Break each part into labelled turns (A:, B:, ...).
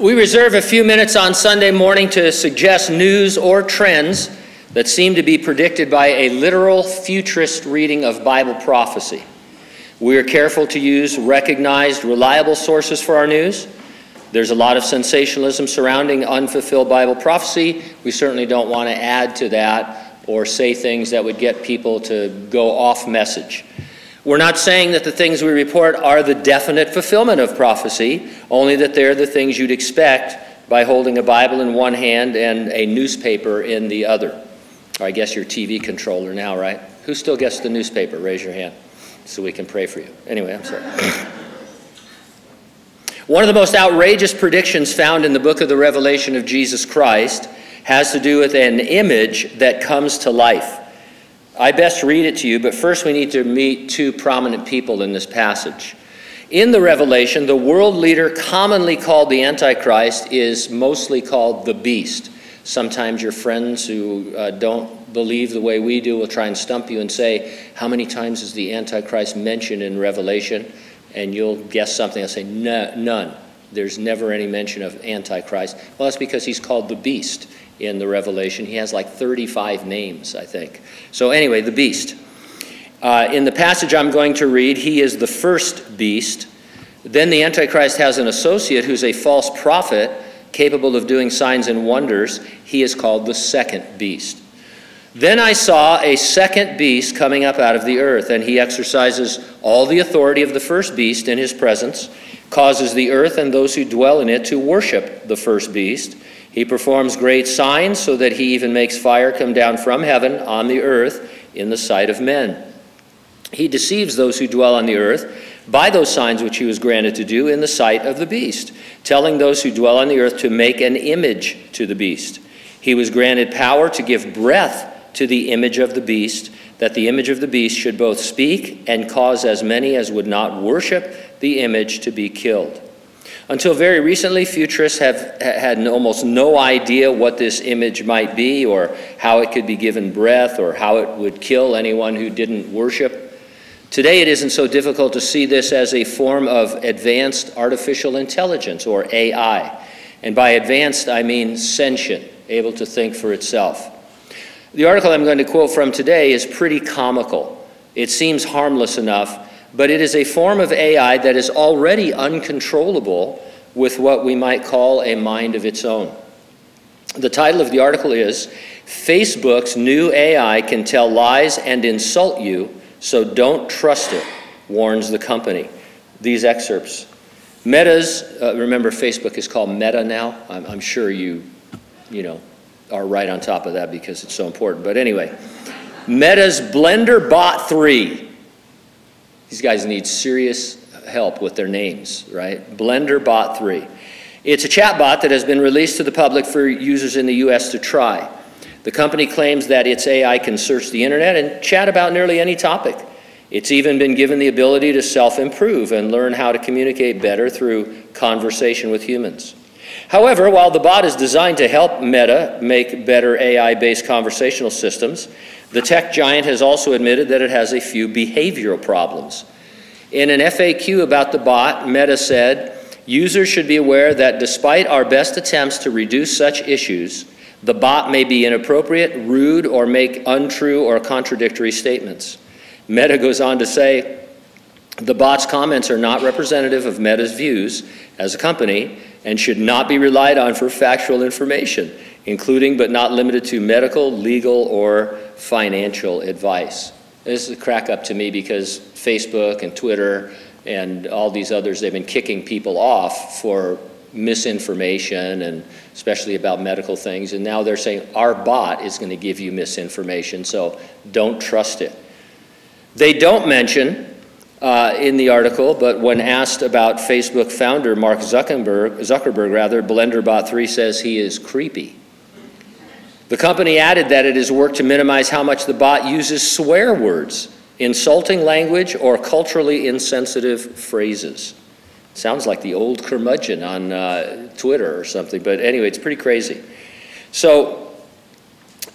A: We reserve a few minutes on Sunday morning to suggest news or trends that seem to be predicted by a literal futurist reading of Bible prophecy. We are careful to use recognized, reliable sources for our news. There's a lot of sensationalism surrounding unfulfilled Bible prophecy. We certainly don't want to add to that or say things that would get people to go off message. We're not saying that the things we report are the definite fulfillment of prophecy, only that they're the things you'd expect by holding a Bible in one hand and a newspaper in the other. Or I guess your TV controller now, right? Who still gets the newspaper? Raise your hand so we can pray for you. Anyway, I'm sorry. One of the most outrageous predictions found in the book of the Revelation of Jesus Christ has to do with an image that comes to life. I best read it to you, but first we need to meet two prominent people in this passage. In the Revelation, the world leader commonly called the Antichrist is mostly called the beast. Sometimes your friends who uh, don't believe the way we do will try and stump you and say, How many times is the Antichrist mentioned in Revelation? And you'll guess something. I'll say, None. There's never any mention of Antichrist. Well, that's because he's called the beast in the Revelation. He has like 35 names, I think. So, anyway, the beast. Uh, in the passage I'm going to read, he is the first beast. Then the Antichrist has an associate who's a false prophet capable of doing signs and wonders. He is called the second beast. Then I saw a second beast coming up out of the earth, and he exercises all the authority of the first beast in his presence, causes the earth and those who dwell in it to worship the first beast he performs great signs so that he even makes fire come down from heaven on the earth in the sight of men. He deceives those who dwell on the earth by those signs which he was granted to do in the sight of the beast, telling those who dwell on the earth to make an image to the beast. He was granted power to give breath to the image of the beast, that the image of the beast should both speak and cause as many as would not worship the image to be killed. Until very recently, futurists have had almost no idea what this image might be, or how it could be given breath, or how it would kill anyone who didn't worship. Today, it isn't so difficult to see this as a form of advanced artificial intelligence, or AI. And by advanced, I mean sentient, able to think for itself. The article I'm going to quote from today is pretty comical. It seems harmless enough, but it is a form of AI that is already uncontrollable with what we might call a mind of its own. The title of the article is Facebook's New AI Can Tell Lies and Insult You, so Don't Trust It, warns the company. These excerpts. Meta's, uh, remember Facebook is called Meta now? I'm, I'm sure you, you know, are right on top of that because it's so important. But anyway, Meta's Blender Bot 3 these guys need serious help with their names, right? Blender Bot 3. It's a chatbot that has been released to the public for users in the US to try. The company claims that its AI can search the internet and chat about nearly any topic. It's even been given the ability to self improve and learn how to communicate better through conversation with humans. However, while the bot is designed to help Meta make better AI based conversational systems, the tech giant has also admitted that it has a few behavioral problems. In an FAQ about the bot, Meta said, Users should be aware that despite our best attempts to reduce such issues, the bot may be inappropriate, rude, or make untrue or contradictory statements. Meta goes on to say, the bot's comments are not representative of Meta's views as a company and should not be relied on for factual information including but not limited to medical, legal, or financial advice. This is a crack up to me because Facebook and Twitter and all these others, they've been kicking people off for misinformation and especially about medical things. And now they're saying our bot is going to give you misinformation, so don't trust it. They don't mention uh, in the article, but when asked about Facebook founder Mark Zuckerberg, Zuckerberg rather, BlenderBot 3 says he is creepy. The company added that it has worked to minimize how much the bot uses swear words, insulting language, or culturally insensitive phrases. Sounds like the old curmudgeon on uh, Twitter or something, but anyway, it's pretty crazy. So,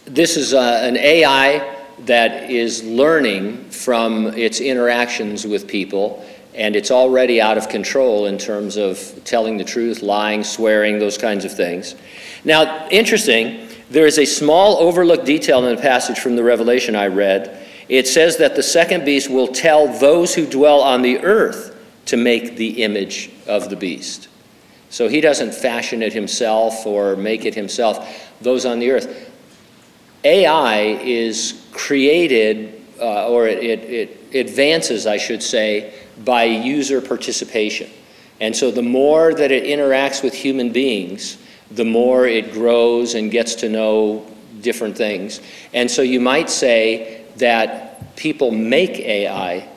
A: this is uh, an AI that is learning from its interactions with people and it's already out of control in terms of telling the truth, lying, swearing, those kinds of things. Now, interesting, there is a small overlooked detail in the passage from the Revelation I read. It says that the second beast will tell those who dwell on the earth to make the image of the beast. So he doesn't fashion it himself or make it himself, those on the earth. AI is created, uh, or it, it, it advances, I should say, by user participation. And so the more that it interacts with human beings, the more it grows and gets to know different things. And so you might say that people make AI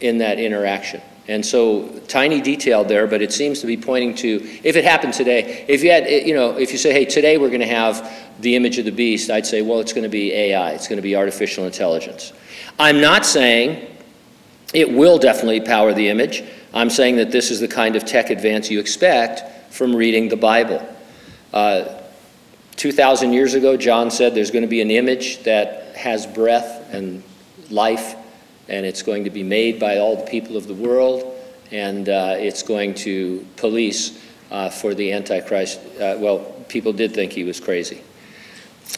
A: in that interaction. And so tiny detail there, but it seems to be pointing to if it happened today, if you had, you know, if you say, hey, today we're going to have the image of the beast, I'd say, well, it's going to be AI, it's going to be artificial intelligence. I'm not saying it will definitely power the image. I'm saying that this is the kind of tech advance you expect from reading the Bible. Uh, 2,000 years ago, John said there's going to be an image that has breath and life, and it's going to be made by all the people of the world, and uh, it's going to police uh, for the Antichrist. Uh, well, people did think he was crazy.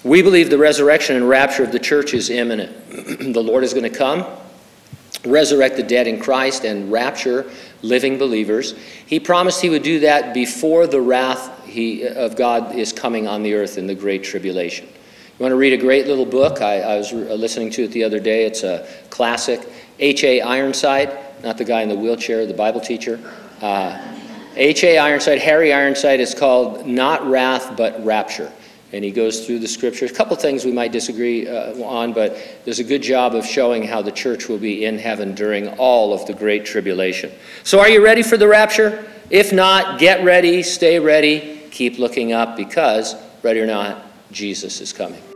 A: We believe the resurrection and rapture of the church is imminent. the Lord is going to come resurrect the dead in Christ and rapture living believers. He promised he would do that before the wrath he, of God is coming on the earth in the Great Tribulation. You want to read a great little book? I, I was listening to it the other day. It's a classic. H.A. Ironside, not the guy in the wheelchair, the Bible teacher. H.A. Uh, Ironside, Harry Ironside, is called Not Wrath, but Rapture and he goes through the scriptures. A couple things we might disagree uh, on, but there's a good job of showing how the church will be in heaven during all of the great tribulation. So, are you ready for the rapture? If not, get ready, stay ready, keep looking up because, ready or not, Jesus is coming.